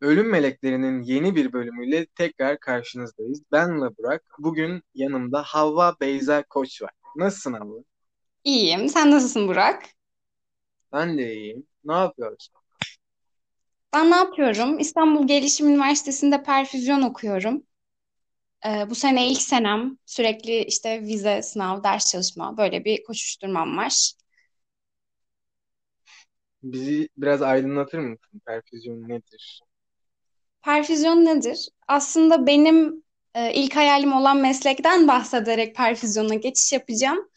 Ölüm Meleklerinin yeni bir bölümüyle tekrar karşınızdayız. Ben Burak. Bugün yanımda Havva Beyza Koç var. Nasılsın Havva? İyiyim. Sen nasılsın Burak? Ben de iyiyim. Ne yapıyorsun? Ben ne yapıyorum? İstanbul Gelişim Üniversitesi'nde perfüzyon okuyorum. Ee, bu sene ilk senem. Sürekli işte vize, sınav, ders çalışma böyle bir koşuşturmam var. Bizi biraz aydınlatır mısın? Perfüzyon nedir? Perfüzyon nedir? Aslında benim e, ilk hayalim olan meslekten bahsederek perfüzyona geçiş yapacağım.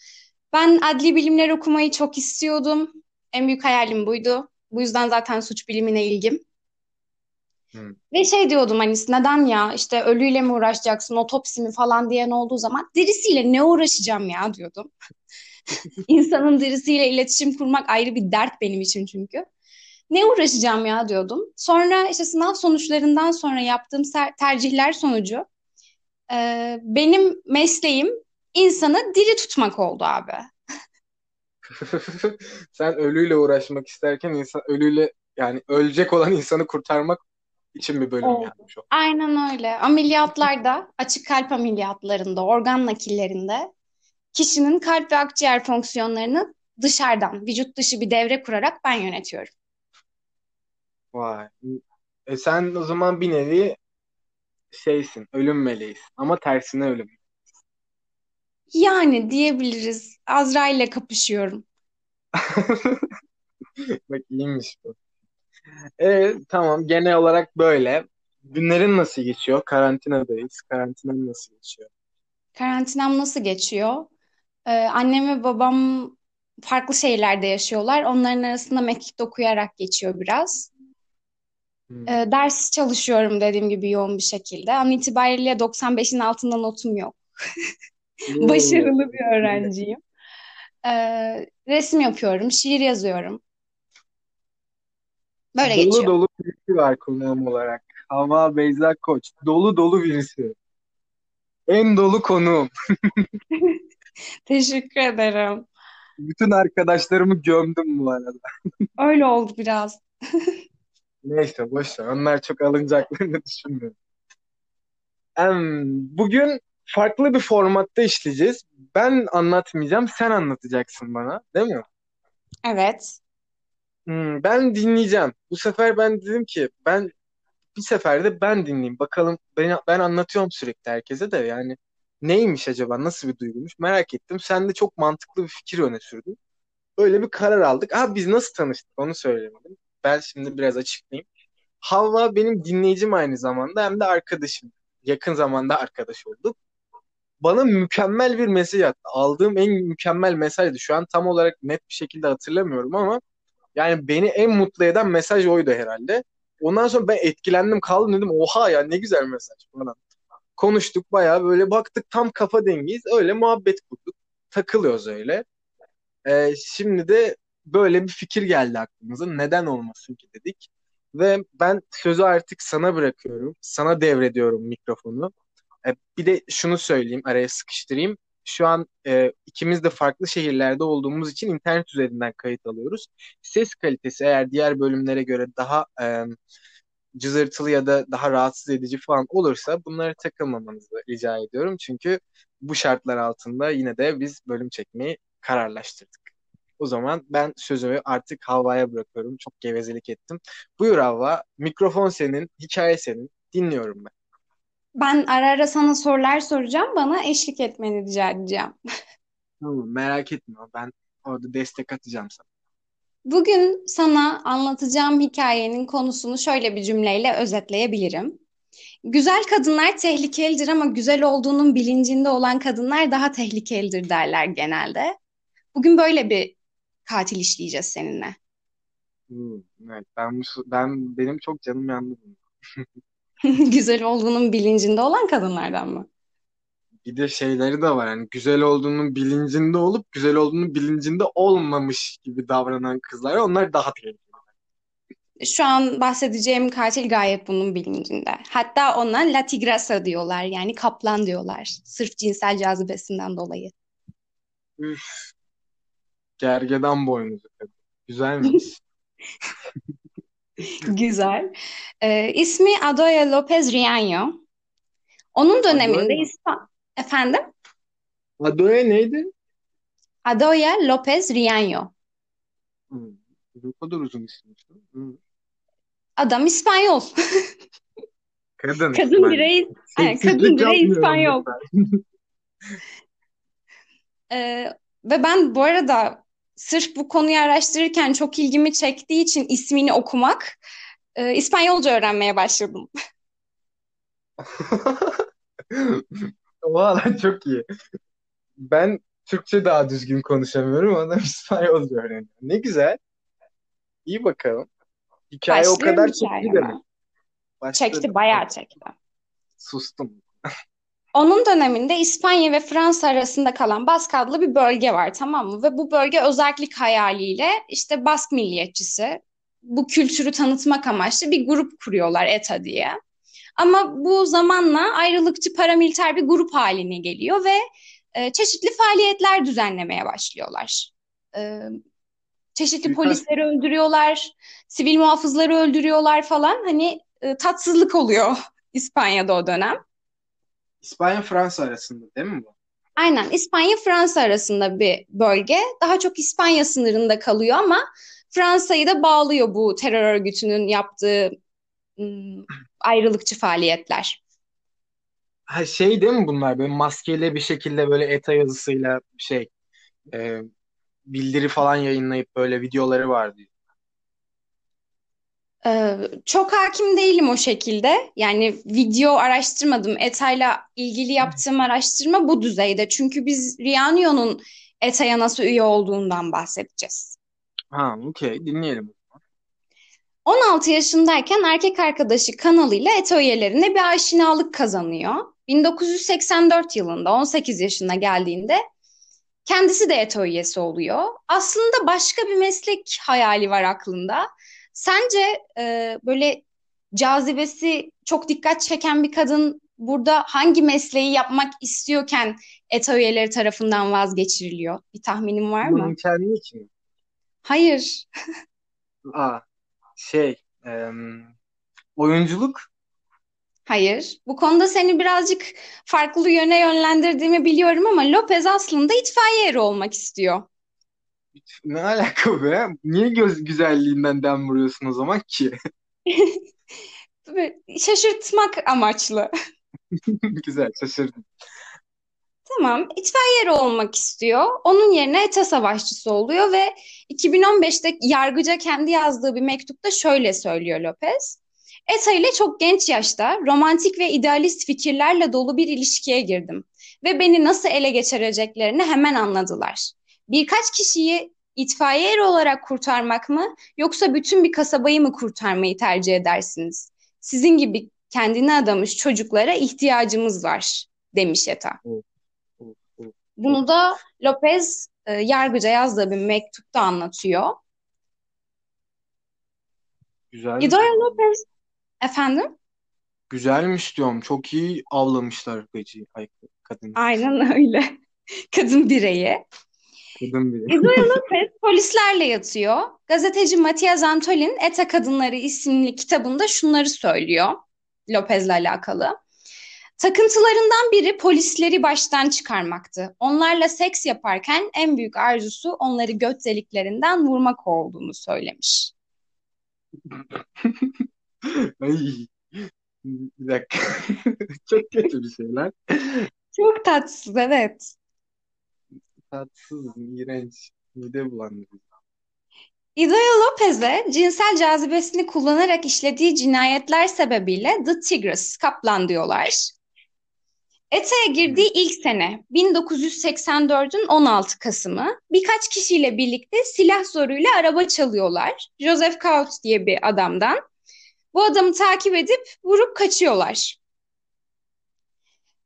Ben adli bilimler okumayı çok istiyordum. En büyük hayalim buydu. Bu yüzden zaten suç bilimine ilgim. Hmm. Ve şey diyordum hani neden ya işte ölüyle mi uğraşacaksın otopsi mi falan diyen olduğu zaman dirisiyle ne uğraşacağım ya diyordum. İnsanın dirisiyle iletişim kurmak ayrı bir dert benim için çünkü. Ne uğraşacağım ya diyordum. Sonra işte sınav sonuçlarından sonra yaptığım tercihler sonucu e, benim mesleğim insanı diri tutmak oldu abi. Sen ölüyle uğraşmak isterken insan ölüyle yani ölecek olan insanı kurtarmak için bir bölüm Evet. yazmış o. Aynen öyle. Ameliyatlarda, açık kalp ameliyatlarında, organ nakillerinde kişinin kalp ve akciğer fonksiyonlarını dışarıdan, vücut dışı bir devre kurarak ben yönetiyorum. Vay. E sen o zaman bir nevi şeysin, ölüm meleğisin ama tersine ölüm. Yani diyebiliriz. Azra ile kapışıyorum. Bak iyiymiş bu. E, tamam genel olarak böyle. Günlerin nasıl geçiyor? Karantinadayız. Karantinan nasıl geçiyor? Karantinam nasıl geçiyor? Ee, annem ve babam farklı şehirlerde yaşıyorlar. Onların arasında mekik okuyarak geçiyor biraz. Hmm. Ee, ders çalışıyorum dediğim gibi yoğun bir şekilde. An itibariyle 95'in altında notum yok. Başarılı bir öğrenciyim. Ee, resim yapıyorum, şiir yazıyorum. Böyle dolu geçiyor. dolu birisi var konuğum olarak. Hava Beyza Koç. Dolu dolu birisi. En dolu konuğum. Teşekkür ederim. Bütün arkadaşlarımı gömdüm bu arada. Öyle oldu biraz. Neyse boş ver. Onlar çok alınacaklarını düşünmüyorum. Em, bugün farklı bir formatta işleyeceğiz. Ben anlatmayacağım, sen anlatacaksın bana, değil mi? Evet. Hmm, ben dinleyeceğim. Bu sefer ben dedim ki ben bir seferde ben dinleyeyim. Bakalım ben, ben anlatıyorum sürekli herkese de yani neymiş acaba nasıl bir duyguymuş merak ettim. Sen de çok mantıklı bir fikir öne sürdün. Öyle bir karar aldık. Abi biz nasıl tanıştık onu söylemedim. Ben şimdi biraz açıklayayım. Havva benim dinleyicim aynı zamanda hem de arkadaşım. Yakın zamanda arkadaş olduk. Bana mükemmel bir mesaj attı. Aldığım en mükemmel mesajdı. Şu an tam olarak net bir şekilde hatırlamıyorum ama yani beni en mutlu eden mesaj oydu herhalde. Ondan sonra ben etkilendim kaldım dedim oha ya ne güzel mesaj falan. Konuştuk bayağı böyle baktık tam kafa dengiyiz. Öyle muhabbet kurduk. Takılıyoruz öyle. Ee, şimdi de böyle bir fikir geldi aklımıza. Neden olmasın ki dedik. Ve ben sözü artık sana bırakıyorum. Sana devrediyorum mikrofonu. Ee, bir de şunu söyleyeyim, araya sıkıştırayım. Şu an e, ikimiz de farklı şehirlerde olduğumuz için internet üzerinden kayıt alıyoruz. Ses kalitesi eğer diğer bölümlere göre daha e, cızırtılı ya da daha rahatsız edici falan olursa bunlara takılmamanızı rica ediyorum. Çünkü bu şartlar altında yine de biz bölüm çekmeyi kararlaştırdık. O zaman ben sözümü artık Havva'ya bırakıyorum. Çok gevezelik ettim. Buyur Havva. Mikrofon senin, hikaye senin. Dinliyorum ben. Ben ara ara sana sorular soracağım. Bana eşlik etmeni rica edeceğim. Tamam, merak etme. Ben orada destek atacağım sana. Bugün sana anlatacağım hikayenin konusunu şöyle bir cümleyle özetleyebilirim. Güzel kadınlar tehlikelidir ama güzel olduğunun bilincinde olan kadınlar daha tehlikelidir derler genelde. Bugün böyle bir katil işleyeceğiz seninle. Hmm, evet, ben, ben benim çok canım yandı. Güzel olduğunun bilincinde olan kadınlardan mı? Bir de şeyleri de var. Yani güzel olduğunun bilincinde olup güzel olduğunun bilincinde olmamış gibi davranan kızlar. Onlar daha tehlikeli. Şu an bahsedeceğim katil gayet bunun bilincinde. Hatta ona La Tigresa diyorlar yani kaplan diyorlar. Sırf cinsel cazibesinden dolayı. Üf, gergedan boynuzu kadın. Güzelmiş. Güzel. Ee, ismi Adoya López Riaño. Onun döneminde. İspan... Efendim? Adoya neydi? Adoya López Riaño. Hmm. Bu kadar uzun isim işte. Hmm. Adam İspanyol. Kadın Kadın İspanyol. birey, Seksizlik kadın birey İspanyol. Ee, ve ben bu arada sırf bu konuyu araştırırken çok ilgimi çektiği için ismini okumak, e, İspanyolca öğrenmeye başladım. Valla çok iyi. Ben Türkçe daha düzgün konuşamıyorum. Adam İspanyolca öğreniyor. Ne güzel. İyi bakalım. Hikaye o Başlıyorum kadar çekti demek. Başladı. Çekti, bayağı çekti. Sustum. Onun döneminde İspanya ve Fransa arasında kalan Bask adlı bir bölge var, tamam mı? Ve bu bölge özellik hayaliyle işte Bask milliyetçisi, bu kültürü tanıtmak amaçlı bir grup kuruyorlar ETA diye. Ama bu zamanla ayrılıkçı paramiliter bir grup haline geliyor ve e, çeşitli faaliyetler düzenlemeye başlıyorlar. E, çeşitli Suikast. polisleri öldürüyorlar, sivil muhafızları öldürüyorlar falan. Hani e, tatsızlık oluyor İspanya'da o dönem. İspanya-Fransa arasında değil mi bu? Aynen İspanya-Fransa arasında bir bölge. Daha çok İspanya sınırında kalıyor ama Fransa'yı da bağlıyor bu terör örgütünün yaptığı ım, ayrılıkçı faaliyetler. Ha, şey değil mi bunlar? Böyle maskeli bir şekilde böyle ETA yazısıyla şey e, bildiri falan yayınlayıp böyle videoları vardı. Ee, çok hakim değilim o şekilde. Yani video araştırmadım. ETA'yla ilgili yaptığım araştırma bu düzeyde. Çünkü biz Rianio'nun ETA'ya nasıl üye olduğundan bahsedeceğiz. Ha, okey. Dinleyelim. 16 yaşındayken erkek arkadaşı kanalıyla ETA üyelerine bir aşinalık kazanıyor. 1984 yılında 18 yaşına geldiğinde kendisi de ETA üyesi oluyor. Aslında başka bir meslek hayali var aklında. Sence e, böyle cazibesi çok dikkat çeken bir kadın burada hangi mesleği yapmak istiyorken ETA üyeleri tarafından vazgeçiriliyor? Bir tahminin var mı? Mankenlik için. Hayır. Aa, şey em, oyunculuk Hayır. Bu konuda seni birazcık farklı yöne yönlendirdiğimi biliyorum ama Lopez aslında itfaiye eri olmak istiyor. Ne alaka be? Niye göz güzelliğinden dem vuruyorsun o zaman ki? Şaşırtmak amaçlı. Güzel, şaşırdım. Tamam, itfaiye eri olmak istiyor. Onun yerine ETA savaşçısı oluyor ve 2015'te yargıca kendi yazdığı bir mektupta şöyle söylüyor Lopez. ETA ile çok genç yaşta romantik ve idealist fikirlerle dolu bir ilişkiye girdim ve beni nasıl ele geçireceklerini hemen anladılar. Birkaç kişiyi itfaiye eri olarak kurtarmak mı yoksa bütün bir kasabayı mı kurtarmayı tercih edersiniz? Sizin gibi kendine adamış çocuklara ihtiyacımız var demiş ETA. Bunu da Lopez e, yargıca yazdığı bir mektupta anlatıyor. Güzelmiş. Idoya Lopez efendim? Güzelmiş diyorum. Çok iyi avlamışlar gacıyı. Ay, kadın. Aynen öyle. Kadın bireyi. Kadın biri. Idoya Lopez polislerle yatıyor. Gazeteci Matias Antolin Eta Kadınları isimli kitabında şunları söylüyor Lopez'le alakalı. Takıntılarından biri polisleri baştan çıkarmaktı. Onlarla seks yaparken en büyük arzusu onları göt deliklerinden vurmak olduğunu söylemiş. Ay. Bir dakika. Çok kötü bir şeyler. Çok tatsız, evet. Tatsız, iğrenç. Mide bulandırıcı. Idoya Lopez'e cinsel cazibesini kullanarak işlediği cinayetler sebebiyle The Tigress, Kaplan diyorlar. ETA'ya girdiği ilk sene 1984'ün 16 Kasım'ı birkaç kişiyle birlikte silah zoruyla araba çalıyorlar. Joseph Kaut diye bir adamdan. Bu adamı takip edip vurup kaçıyorlar.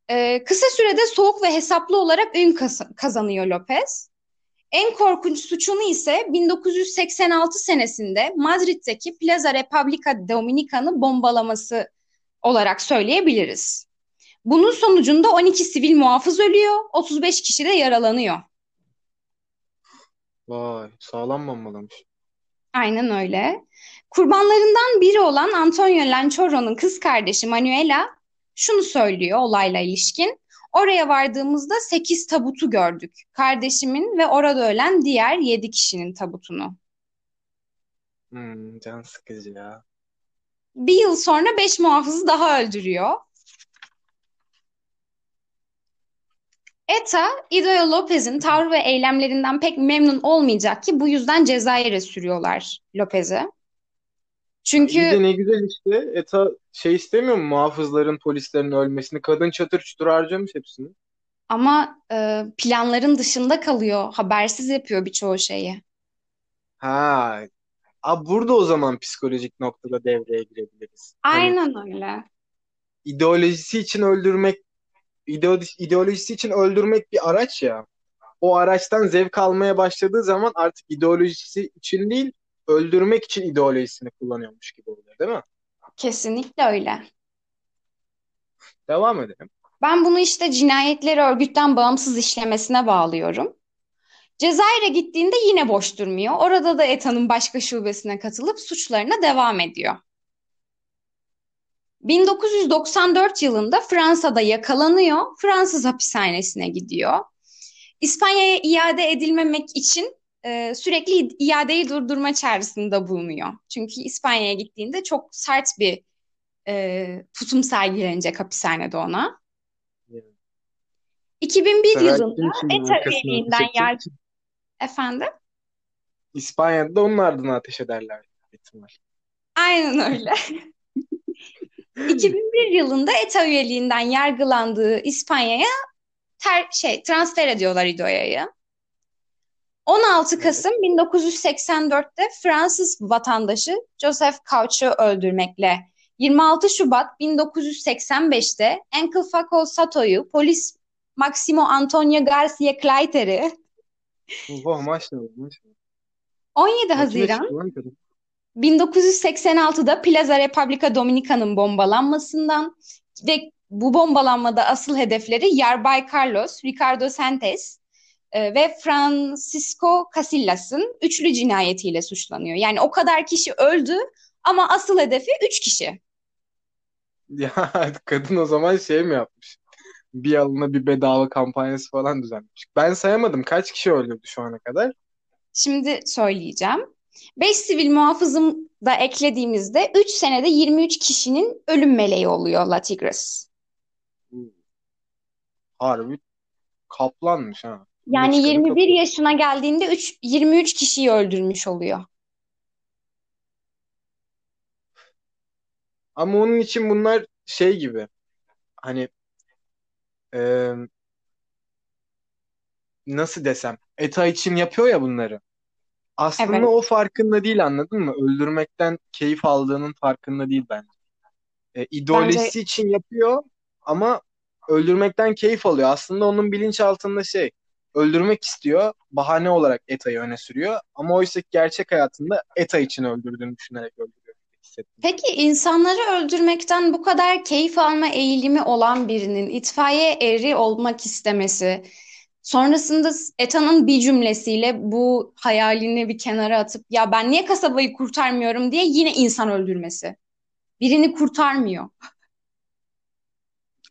Ee, kısa sürede soğuk ve hesaplı olarak ün kazanıyor Lopez. En korkunç suçunu ise 1986 senesinde Madrid'deki Plaza Repubblica Dominica'nı bombalaması olarak söyleyebiliriz. Bunun sonucunda 12 sivil muhafız ölüyor, 35 kişi de yaralanıyor. Vay, sağlam bombalamış. Aynen öyle. Kurbanlarından biri olan Antonio Lanchorro'nun kız kardeşi Manuela şunu söylüyor olayla ilişkin. Oraya vardığımızda 8 tabutu gördük. Kardeşimin ve orada ölen diğer 7 kişinin tabutunu. Hmm, can sıkıcı ya. Bir yıl sonra 5 muhafızı daha öldürüyor. ETA, Idoia Lopez'in tavrı ve eylemlerinden pek memnun olmayacak ki bu yüzden Cezayir'e sürüyorlar Lopez'i. İyi de Çünkü ne güzel işte. ETA şey istemiyor mu? Muhafızların, polislerin ölmesini. Kadın çatır çutur harcamış hepsini. ama e, planların dışında kalıyor, habersiz yapıyor birçok şeyi. Ha. Abi burada o zaman psikolojik noktada devreye girebiliriz. Hani Aynen öyle. ideolojisi için öldürmek, ideolo- ideolojisi için öldürmek bir araç ya. O araçtan zevk almaya başladığı zaman artık ideolojisi için değil, öldürmek için ideolojisini kullanıyormuş gibi oluyor, değil mi? Kesinlikle öyle. Devam edelim. Ben bunu işte cinayetleri örgütten bağımsız işlemesine bağlıyorum. Cezayir'e gittiğinde yine boş durmuyor. Orada da ETA'nın başka şubesine katılıp suçlarına devam ediyor. 1994 yılında Fransa'da yakalanıyor. Fransız hapishanesine gidiyor. İspanya'ya iade edilmemek için e, sürekli iadeyi durdurma çağrısında bulunuyor. Çünkü İspanya'ya gittiğinde çok sert bir e, tutum sergilenecek hapishanede ona. Bu 2001 sefer yılında ETA üyeliğinden yargı... Efendim? İspanya'da da onun ardına ateş ederler. ihtimal. Aynen öyle. 2001 yılında ETA üyeliğinden yargılandığı İspanya'ya ter, şey transfer ediyorlar İdoya'yı. 16 Evet. Kasım 1984'te Fransız vatandaşı Joseph Cauch'u öldürmekle 26 Şubat 1985'te Enkel Fakol Sato'yu polis Maximo Antonio Garcia Claiter'i Oh maşallah maşallah. 17 Makine Haziran çıktı lan kadın. 1986'da Plaza Repubblica Dominica'nın bombalanmasından ve bu bombalanmada asıl hedefleri Yarbay Carlos, Ricardo Santos e, ve Francisco Casillas'ın üçlü cinayetiyle suçlanıyor. Yani o kadar kişi öldü ama asıl hedefi üç kişi. Ya kadın o zaman şey mi yapmış? Bir alına bir bedava kampanyası falan düzenlemiş. Ben sayamadım kaç kişi öldürdü şu ana kadar. Şimdi söyleyeceğim. 5 sivil muhafızım da eklediğimizde 3 senede 23 kişinin ölüm meleği oluyor La Tigres. Harbi kaplanmış ha. Yani çıkanı 21 kapıyor. yaşına geldiğinde 3, 23 kişiyi öldürmüş oluyor. Ama onun için bunlar şey gibi. Hani e, nasıl desem ETA için yapıyor ya bunları. Aslında Evet. o farkında değil anladın mı? Öldürmekten keyif aldığının farkında değil bence. E, Bence ideolojisi için yapıyor ama öldürmekten keyif alıyor. Aslında onun bilinçaltında şey öldürmek istiyor. Bahane olarak ETA'yı öne sürüyor. Ama oysa gerçek hayatında ETA için öldürdüğünü düşünerek öldürüyor. Hissettim. peki insanları öldürmekten bu kadar keyif alma eğilimi olan birinin itfaiye eri olmak istemesi, sonrasında ETA'nın bir cümlesiyle bu hayalini bir kenara atıp ya ben niye kasabayı kurtarmıyorum diye yine insan öldürmesi. Birini kurtarmıyor.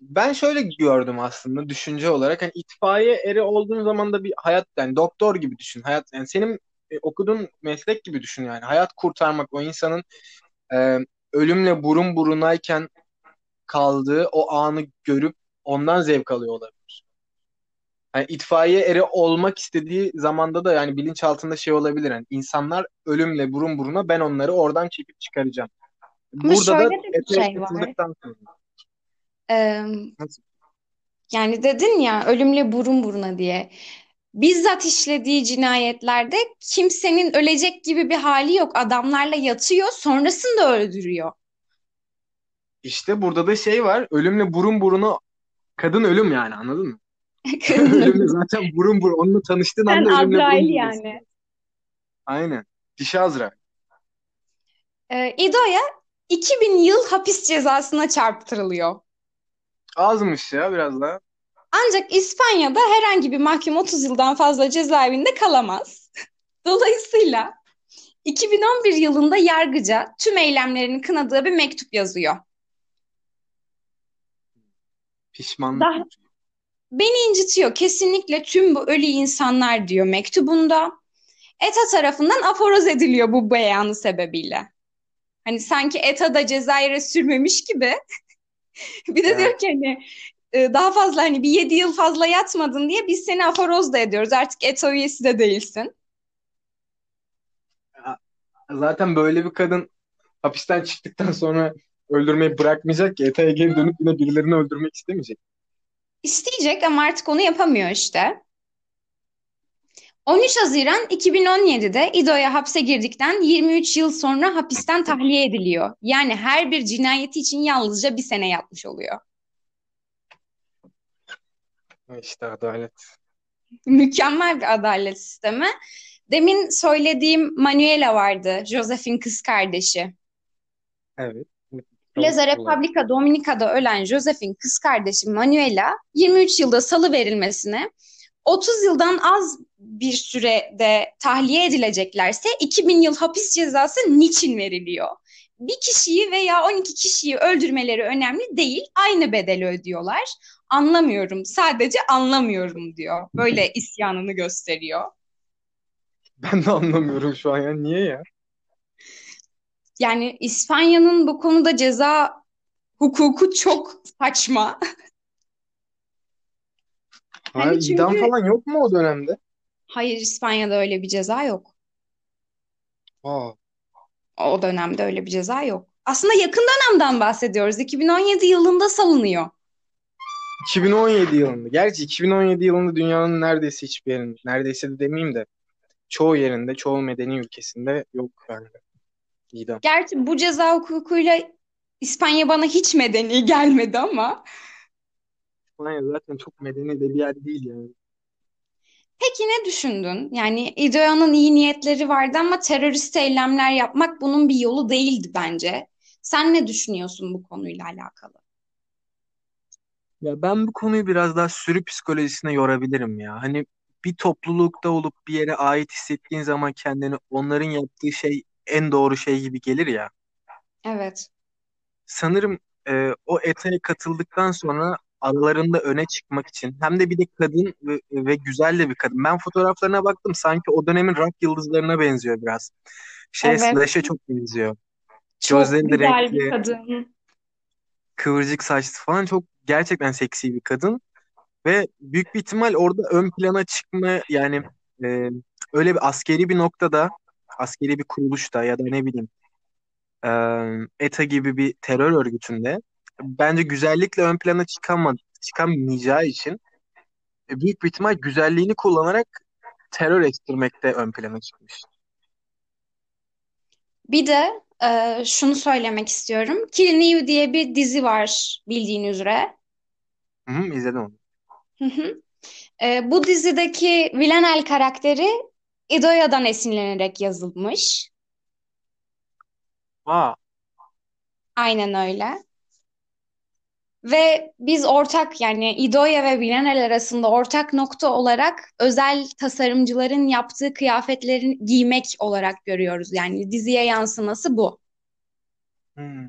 Ben şöyle gördüm aslında düşünce olarak. Hani itfaiye eri olduğun zaman da bir hayat yani doktor gibi düşün. Hayat yani senin e, okuduğun meslek gibi düşün yani. Hayat kurtarmak o insanın e, ölümle burun burunayken kaldığı o anı görüp ondan zevk alıyor olabilir. Yani itfaiye eri olmak istediği zamanda da yani bilinçaltında şey olabilir. Yani insanlar ölümle burun buruna ben onları oradan çekip çıkaracağım. Ama Burada da şöyle de bir şey var. sonra. Ee, Nasıl? yani dedin ya ölümle burun buruna diye. Bizzat işlediği cinayetlerde kimsenin ölecek gibi bir hali yok. Adamlarla yatıyor, sonrasında öldürüyor. İşte burada da şey var. Ölümle burun buruna kadın ölüm yani anladın mı? Ölümle ölüm. zaten burun burun. Onunla tanıştığın Sen anda ölümle burun Azrail burunasın. yani. Aynen. Dişi Azrail. Ee, İdo'ya 2000 yıl hapis cezasına çarptırılıyor. Azmış ya biraz daha. Ancak İspanya'da herhangi bir mahkum 30 yıldan fazla cezaevinde kalamaz. Dolayısıyla 2011 yılında yargıca tüm eylemlerini kınadığı bir mektup yazıyor. Pişmanlık. Daha, beni incitiyor kesinlikle tüm bu ölü insanlar diyor mektubunda. ETA tarafından aforoz ediliyor bu beyanı sebebiyle. Hani sanki ETA da Cezayir'e sürmemiş gibi. bir de Evet. diyor ki hani e, daha fazla hani bir 7 yıl fazla yatmadın diye biz seni aforoz da ediyoruz. Artık ETA üyesi de değilsin. Zaten böyle bir kadın hapisten çıktıktan sonra öldürmeyi bırakmayacak ki. ETA'ya geri dönüp yine birilerini öldürmek istemeyecek. İsteyecek ama artık onu yapamıyor işte. 13 Haziran 2017'de İdo'ya hapse girdikten 23 yıl sonra hapisten tahliye ediliyor. Yani her bir cinayeti için yalnızca bir sene yatmış oluyor. İşte adalet. Mükemmel bir adalet sistemi. Demin söylediğim Manuela vardı, Joseph'in kız kardeşi. Evet. Plaza Republica Dominica'da ölen Joseph'in kız kardeşi Manuela 23 yılda salı verilmesine 30 yıldan az bir sürede tahliye edileceklerse 2000 yıl hapis cezası niçin veriliyor? Bir kişiyi veya 12 kişiyi öldürmeleri önemli değil, aynı bedeli ödüyorlar. Anlamıyorum, sadece anlamıyorum diyor. Böyle isyanını gösteriyor. Ben de anlamıyorum şu an ya. Niye ya? Yani İspanya'nın bu konuda ceza hukuku çok saçma. Ha, Hani çünkü- idam falan yok mu o dönemde? Hayır, İspanya'da öyle bir ceza yok. Aa, O dönemde öyle bir ceza yok. Aslında yakın dönemden bahsediyoruz. 2017 yılında salınıyor. 2017 yılında. Gerçi 2017 yılında dünyanın neredeyse hiçbir yerinde, neredeyse de demeyeyim de çoğu yerinde, çoğu medeni ülkesinde yok yani idam. Gerçi bu ceza hukukuyla İspanya bana hiç medeni gelmedi ama. İspanya zaten çok medeni de bir yer değil yani. Peki ne düşündün? Yani İDO'nun iyi niyetleri vardı ama terörist eylemler yapmak bunun bir yolu değildi bence. Sen ne düşünüyorsun bu konuyla alakalı? Ya ben bu konuyu biraz daha sürü psikolojisine yorabilirim ya. Hani bir toplulukta olup bir yere ait hissettiğin zaman kendini onların yaptığı şey en doğru şey gibi gelir ya. Evet. Sanırım e, o ETA'ya katıldıktan sonra aralarında öne çıkmak için hem de bir de kadın ve, ve güzel de bir kadın. Ben fotoğraflarına baktım sanki o dönemin rock yıldızlarına benziyor biraz. Şey Evet. Slash'e çok benziyor. Çok Gözleri de güzel renkli. bir kadın. Kıvırcık saçlı falan çok gerçekten seksi bir kadın. Ve büyük bir ihtimal orada ön plana çıkma yani e, öyle bir askeri bir noktada askeri bir kuruluşta ya da ne bileyim e, ETA gibi bir terör örgütünde bence güzellikle ön plana çıkama, çıkamayacağı için e, büyük bir ihtimal güzelliğini kullanarak terör estirmekte ön plana çıkmış. Bir de e, şunu söylemek istiyorum. Killing Eve diye bir dizi var bildiğin üzere. Hı hı, izledim onu. Hı hı. E, bu dizideki Villanelle karakteri İdoya'dan esinlenerek yazılmış. Aa, Aynen öyle. Ve biz ortak yani İdoya ve Villanelle arasında ortak nokta olarak özel tasarımcıların yaptığı kıyafetlerin giymek olarak görüyoruz. Yani diziye yansıması bu. hmm.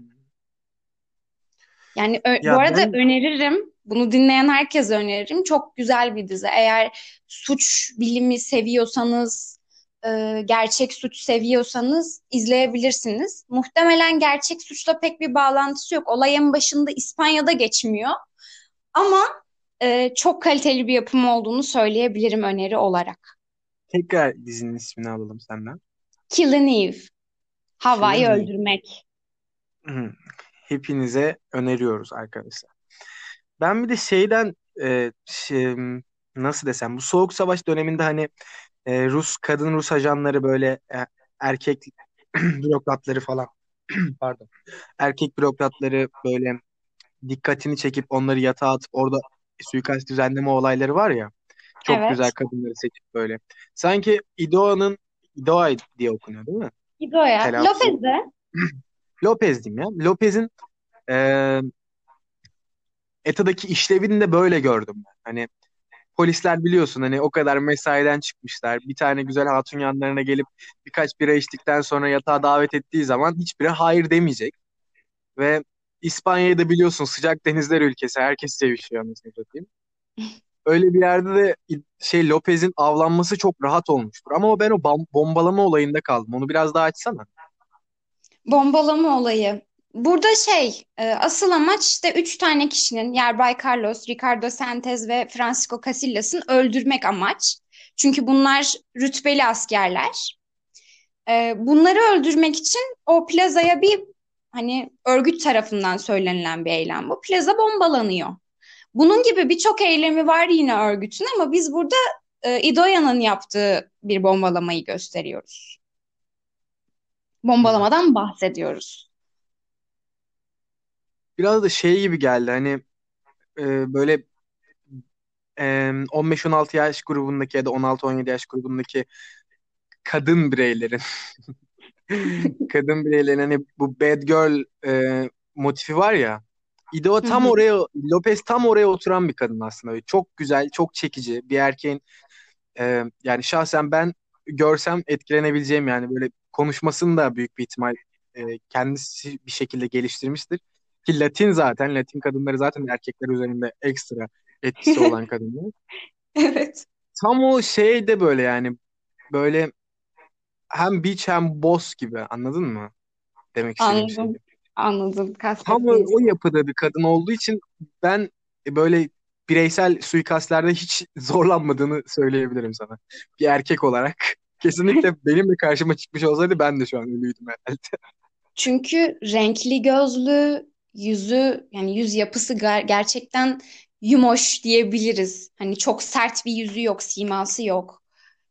Yani Ya bu arada ben- öneririm. Bunu dinleyen herkese öneririm. Çok güzel bir dizi. Eğer suç bilimi seviyorsanız, e, gerçek suç seviyorsanız izleyebilirsiniz. Muhtemelen gerçek suçla pek bir bağlantısı yok. Olay en başında İspanya'da geçmiyor. Ama e, çok kaliteli bir yapım olduğunu söyleyebilirim öneri olarak. Tekrar dizinin ismini alalım senden. Killing Eve. Havayı Killing öldürmek. Hepinize öneriyoruz arkadaşlar. Ben bir de şeyden e, şey, nasıl desem bu Soğuk Savaş döneminde hani e, Rus kadın Rus ajanları böyle e, erkek bürokratları falan pardon erkek bürokratları böyle dikkatini çekip onları yatağa atıp orada suikast düzenleme olayları var ya çok Evet. güzel kadınları seçip böyle. Sanki İdoa'nın İdoa diye okunuyor değil mi? İdoya. Telaffuz- Lopez de. Lopez diyeyim ya. Lopez'in e, ETA'daki işlevini de böyle gördüm ben. Hani polisler biliyorsun hani o kadar mesaiden çıkmışlar. Bir tane güzel hatun yanlarına gelip birkaç bira içtikten sonra yatağa davet ettiği zaman hiçbiri hayır demeyecek. Ve İspanya'yı da biliyorsun sıcak denizler ülkesi. Herkes sevişiyor anasını satayım. Öyle bir yerde de şey Lopez'in avlanması çok rahat olmuştur. Ama ben o bom- bombalama olayında kaldım. Onu biraz daha açsana. Bombalama olayı. Burada şey, e, asıl amaç işte üç tane kişinin, Yerbay Carlos, Ricardo Sanchez ve Francisco Casillas'ın öldürmek amaç. Çünkü bunlar rütbeli askerler. E, bunları öldürmek için o plazaya bir hani örgüt tarafından söylenilen bir eylem bu. Plaza bombalanıyor. Bunun gibi birçok eylemi var yine örgütün ama biz burada e, İdoya'nın yaptığı bir bombalamayı gösteriyoruz. Bombalamadan bahsediyoruz. Biraz da şey gibi geldi hani e, böyle e, 15-16 yaş grubundaki ya da 16-17 yaş grubundaki kadın bireylerin kadın bireylerin hani bu bad girl e, motifi var ya İdo tam oraya Lopez tam oraya oturan bir kadın aslında. Böyle çok güzel, çok çekici bir erkeğin e, yani şahsen ben görsem etkilenebileceğim yani böyle konuşmasını da büyük bir ihtimal e, kendisi bir şekilde geliştirmiştir. Ki Latin zaten Latin kadınları zaten erkekler üzerinde ekstra etkisi olan kadınlar. Evet. Tam o şey de böyle yani böyle hem beach hem boss gibi anladın mı? Demek istediğim şey. Anladım. Anladım. Tam o, o yapıda bir kadın olduğu için ben böyle bireysel suikastlerde hiç zorlanmadığını söyleyebilirim sana. Bir erkek olarak. Kesinlikle benim de karşıma çıkmış olsaydı ben de şu an ölüydüm herhalde. Çünkü renkli gözlü, yüzü yani yüz yapısı ger- gerçekten yumoş diyebiliriz. Hani çok sert bir yüzü yok, siması yok.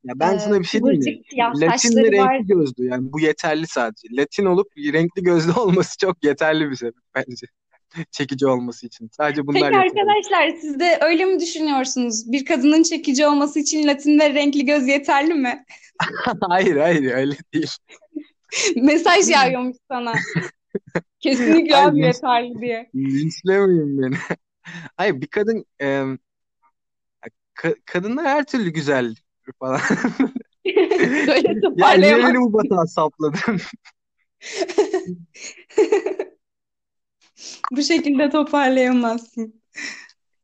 Ya Ee, ben sana bir şey diyeyim mi? Latin ve saçları var. renkli gözlü yani bu yeterli sadece. Latin olup renkli gözlü olması çok yeterli bir sebep bence. Çekici olması için. Sadece bunlar Peki yeterli. arkadaşlar siz de öyle mi düşünüyorsunuz? Bir kadının çekici olması için Latin ve renkli göz yeterli mi? Hayır hayır öyle değil. Mesaj yağıyormuş sana. Kesinlikle Hayır abi linç, yeterli diye. linçlemeyin beni. Hayır bir kadın e, ka- kadınlar her türlü güzel falan. Böyle Ya niye beni bu batağa sapladın? Bu şekilde toparlayamazsın.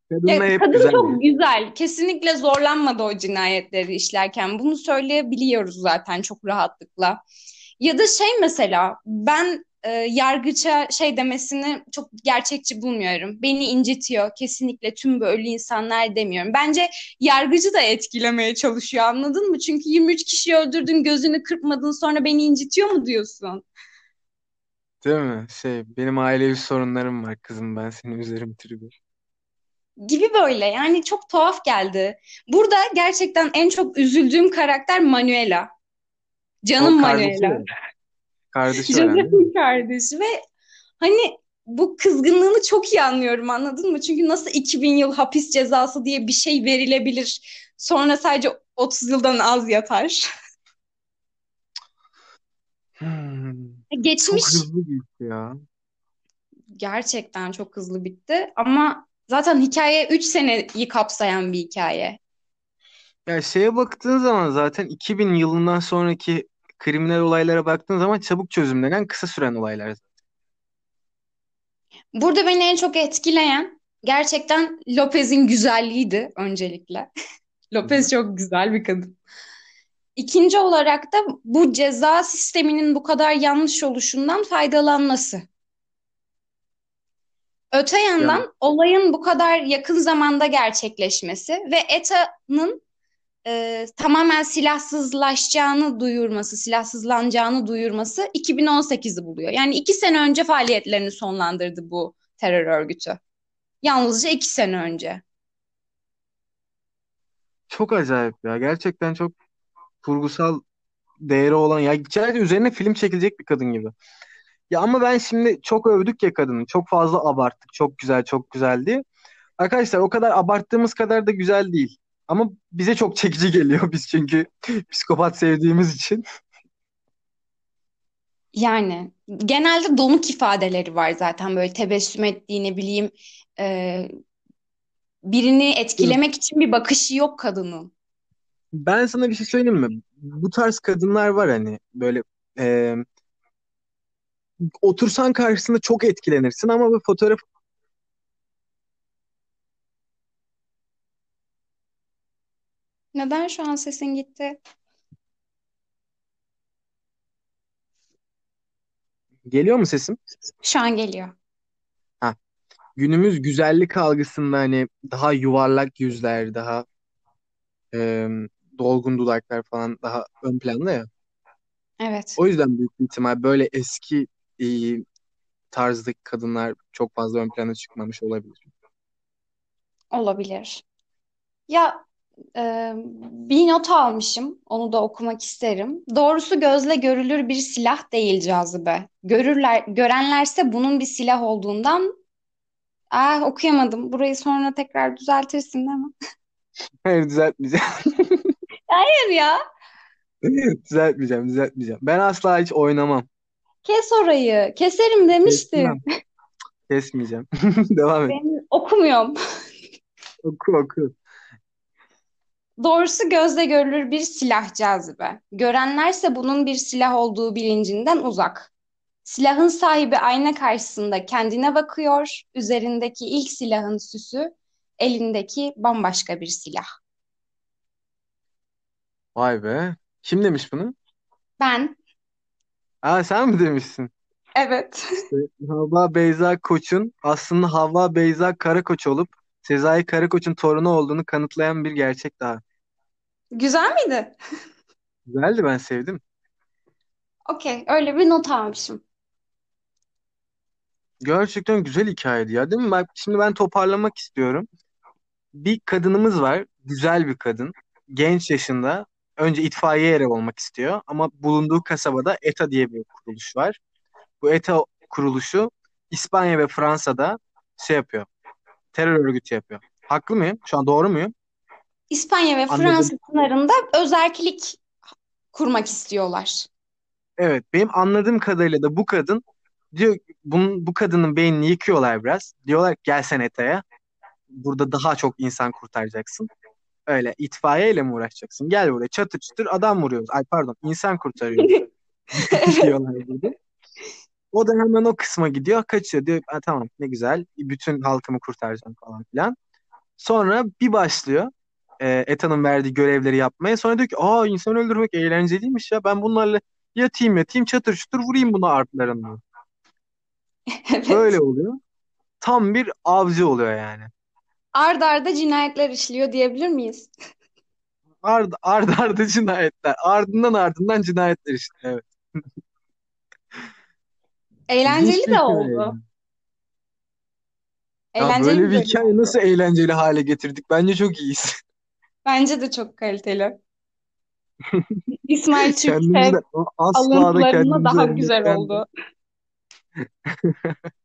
Kadınlar Ya, hep kadın güzel. çok güzel. Kesinlikle zorlanmadı o cinayetleri işlerken. Bunu söyleyebiliyoruz zaten çok rahatlıkla. Ya da şey mesela ben e, yargıça şey demesini çok gerçekçi bulmuyorum. Beni incitiyor. Kesinlikle tüm ölü insanlar demiyorum. Bence yargıcı da etkilemeye çalışıyor anladın mı? Çünkü 23 kişi öldürdün gözünü kırpmadın sonra beni incitiyor mu diyorsun? Değil mi? Şey, benim ailevi sorunlarım var kızım ben seni üzerim tribü. gibi böyle yani çok tuhaf geldi. Burada gerçekten en çok üzüldüğüm karakter Manuela. Canım Manuela. Kardeşi yani? Joseph'in kardeşi ve hani bu kızgınlığını çok iyi anlıyorum anladın mı? Çünkü nasıl 2000 yıl hapis cezası diye bir şey verilebilir. Sonra sadece 30 yıldan az yatar. Hmm, çok Geçmiş hızlı gitti ya. gerçekten çok hızlı bitti ama zaten hikaye 3 seneyi kapsayan bir hikaye. Ya şeye baktığın zaman zaten 2000 yılından sonraki kriminal olaylara baktığın zaman çabuk çözümlenen kısa süren olaylar. Burada beni en çok etkileyen gerçekten Lopez'in güzelliğiydi öncelikle. Lopez çok güzel bir kadın. İkinci olarak da bu ceza sisteminin bu kadar yanlış oluşundan faydalanması. Öte Ya yandan olayın bu kadar yakın zamanda gerçekleşmesi ve ETA'nın e, tamamen silahsızlaşacağını duyurması, silahsızlanacağını duyurması 2018'i buluyor. Yani iki sene önce faaliyetlerini sonlandırdı bu terör örgütü. Yalnızca iki sene önce. çok acayip ya. Gerçekten çok kurgusal değeri olan ya gerçekten üzerine film çekilecek bir kadın gibi. Ya ama ben şimdi çok övdük ya kadını. Çok fazla abarttık. Çok güzel, çok güzel diye. Arkadaşlar o kadar abarttığımız kadar da güzel değil. Ama bize çok çekici geliyor biz çünkü psikopat sevdiğimiz için. Yani genelde donuk ifadeleri var zaten böyle tebessüm ettiği ne bileyim e, birini etkilemek için bir bakışı yok kadının. Ben sana bir şey söyleyeyim mi? Bu tarz kadınlar var hani böyle e, otursan karşısında çok etkilenirsin ama bu fotoğraf Neden şu an sesin gitti? geliyor mu sesim? Şu an geliyor. Ha, günümüz güzellik algısında hani daha yuvarlak yüzler, daha e, dolgun dudaklar falan daha ön planda ya. Evet, O yüzden büyük bir ihtimal böyle eski e, tarzdaki kadınlar çok fazla ön plana çıkmamış olabilir. olabilir. Ya e, bir not almışım, onu da okumak isterim. Doğrusu gözle görülür bir silah değil cazibe. Görürler, görenlerse bunun bir silah olduğundan, ah okuyamadım. Burayı sonra tekrar düzeltirsin değil mi? Hayır düzeltmeyeceğim. Hayır ya. Düzeltmeyeceğim, düzeltmeyeceğim. Ben asla hiç oynamam. Kes orayı. Keserim demiştim. Kesmem. Kesmeyeceğim. Devam et. Ben okumuyorum. Oku oku. Doğrusu gözle görülür bir silah cazibe. Görenlerse bunun bir silah olduğu bilincinden uzak. Silahın sahibi ayna karşısında kendine bakıyor. Üzerindeki ilk silahın süsü, elindeki bambaşka bir silah. Vay be. Kim demiş bunu? Ben, Aa sen mi demişsin? evet. Havva Beyza Koç'un aslında Havva Beyza Karakoç olup Sezai Karakoç'un torunu olduğunu kanıtlayan bir gerçek daha. Güzel miydi? Güzeldi ben sevdim. Okey, öyle bir not almışım. Gerçekten güzel hikayeydi ya değil mi? Bak şimdi ben toparlamak istiyorum. Bir kadınımız var. Güzel bir kadın. Genç yaşında. Önce itfaiye eri olmak istiyor. Ama bulunduğu kasabada ETA diye bir kuruluş var. Bu ETA kuruluşu İspanya ve Fransa'da şey yapıyor. Terör örgütü yapıyor. Haklı mıyım? Şu an doğru muyum? İspanya ve Anladım. Fransa sınırında özerkilik kurmak istiyorlar. Evet, benim anladığım kadarıyla da bu kadın diyor bunun, bu kadının beynini yıkıyorlar biraz. Diyorlar ki, gel sen ETA'ya. Burada daha çok insan kurtaracaksın. Öyle itfaiyeyle mi uğraşacaksın? Gel buraya çatır çatır adam vuruyoruz. Ay pardon insan kurtarıyoruz diyorlar burada. O da hemen o kısma gidiyor, kaçıyor. Diyor "Ha, tamam ne güzel bütün halkımı kurtaracağım falan filan. Sonra bir başlıyor e, ETA'nın verdiği görevleri yapmaya. Sonra diyor ki aa insan öldürmek eğlenceliymiş ya ben bunlarla yatayım yatayım çatır çatır vurayım bunu artlarını. Evet. Böyle oluyor. Tam bir avcı oluyor yani. Ard arda cinayetler işliyor diyebilir miyiz? Ard, ard arda cinayetler. Ardından ardından cinayetler işte. Evet. Eğlenceli de oldu. Ya Eğlenceli böyle bir bir bölüm hikaye oldu. nasıl eğlenceli hale getirdik? Bence çok iyiyiz. Bence de çok kaliteli. İsmail Türksev de asla da alıntılarına kendimizi daha güzel oldu.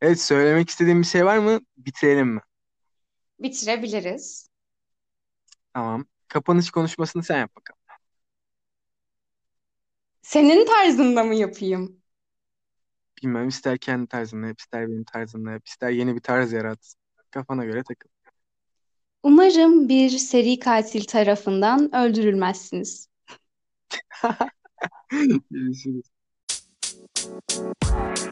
Evet söylemek istediğim bir şey var mı? Bitirelim mi? Bitirebiliriz. Tamam. Kapanış konuşmasını sen yap bakalım. Senin tarzında mı yapayım? bilmem ister kendi tarzını yap, ister benim tarzını yap, ister yeni bir tarz yarat. Kafana göre takıl. Umarım bir seri katil tarafından öldürülmezsiniz. Görüşürüz. Thank you.